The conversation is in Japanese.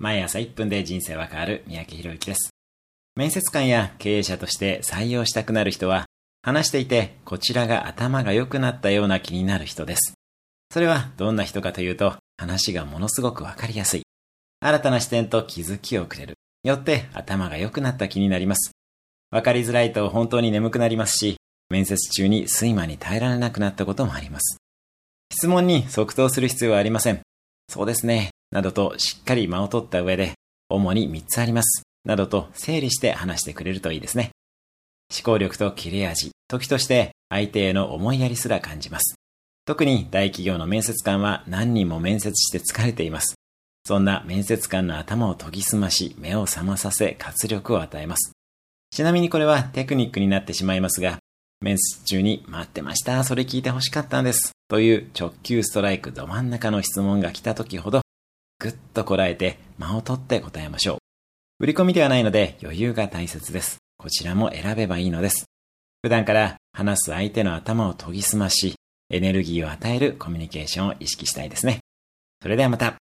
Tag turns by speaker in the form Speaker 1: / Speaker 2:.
Speaker 1: 毎朝1分で人生は変わる三宅博之です。面接官や経営者として採用したくなる人は、話していてこちらが頭が良くなったような気になる人です。それはどんな人かというと、話がものすごくわかりやすい。新たな視点と気づきをくれる。よって頭が良くなった気になります。わかりづらいと本当に眠くなりますし、面接中に睡魔に耐えられなくなったこともあります。質問に即答する必要はありません。そうですね。などとしっかり間を取った上で、主に3つあります。などと整理して話してくれるといいですね。思考力と切れ味、時として相手への思いやりすら感じます。特に大企業の面接官は何人も面接して疲れています。そんな面接官の頭を研ぎ澄まし、目を覚まさせ活力を与えます。ちなみにこれはテクニックになってしまいますが、面接中に待ってました、それ聞いて欲しかったんです。という直球ストライクど真ん中の質問が来た時ほどぐっとこらえて間を取って答えましょう。売り込みではないので余裕が大切です。こちらも選べばいいのです。普段から話す相手の頭を研ぎ澄まし、エネルギーを与えるコミュニケーションを意識したいですね。それではまた。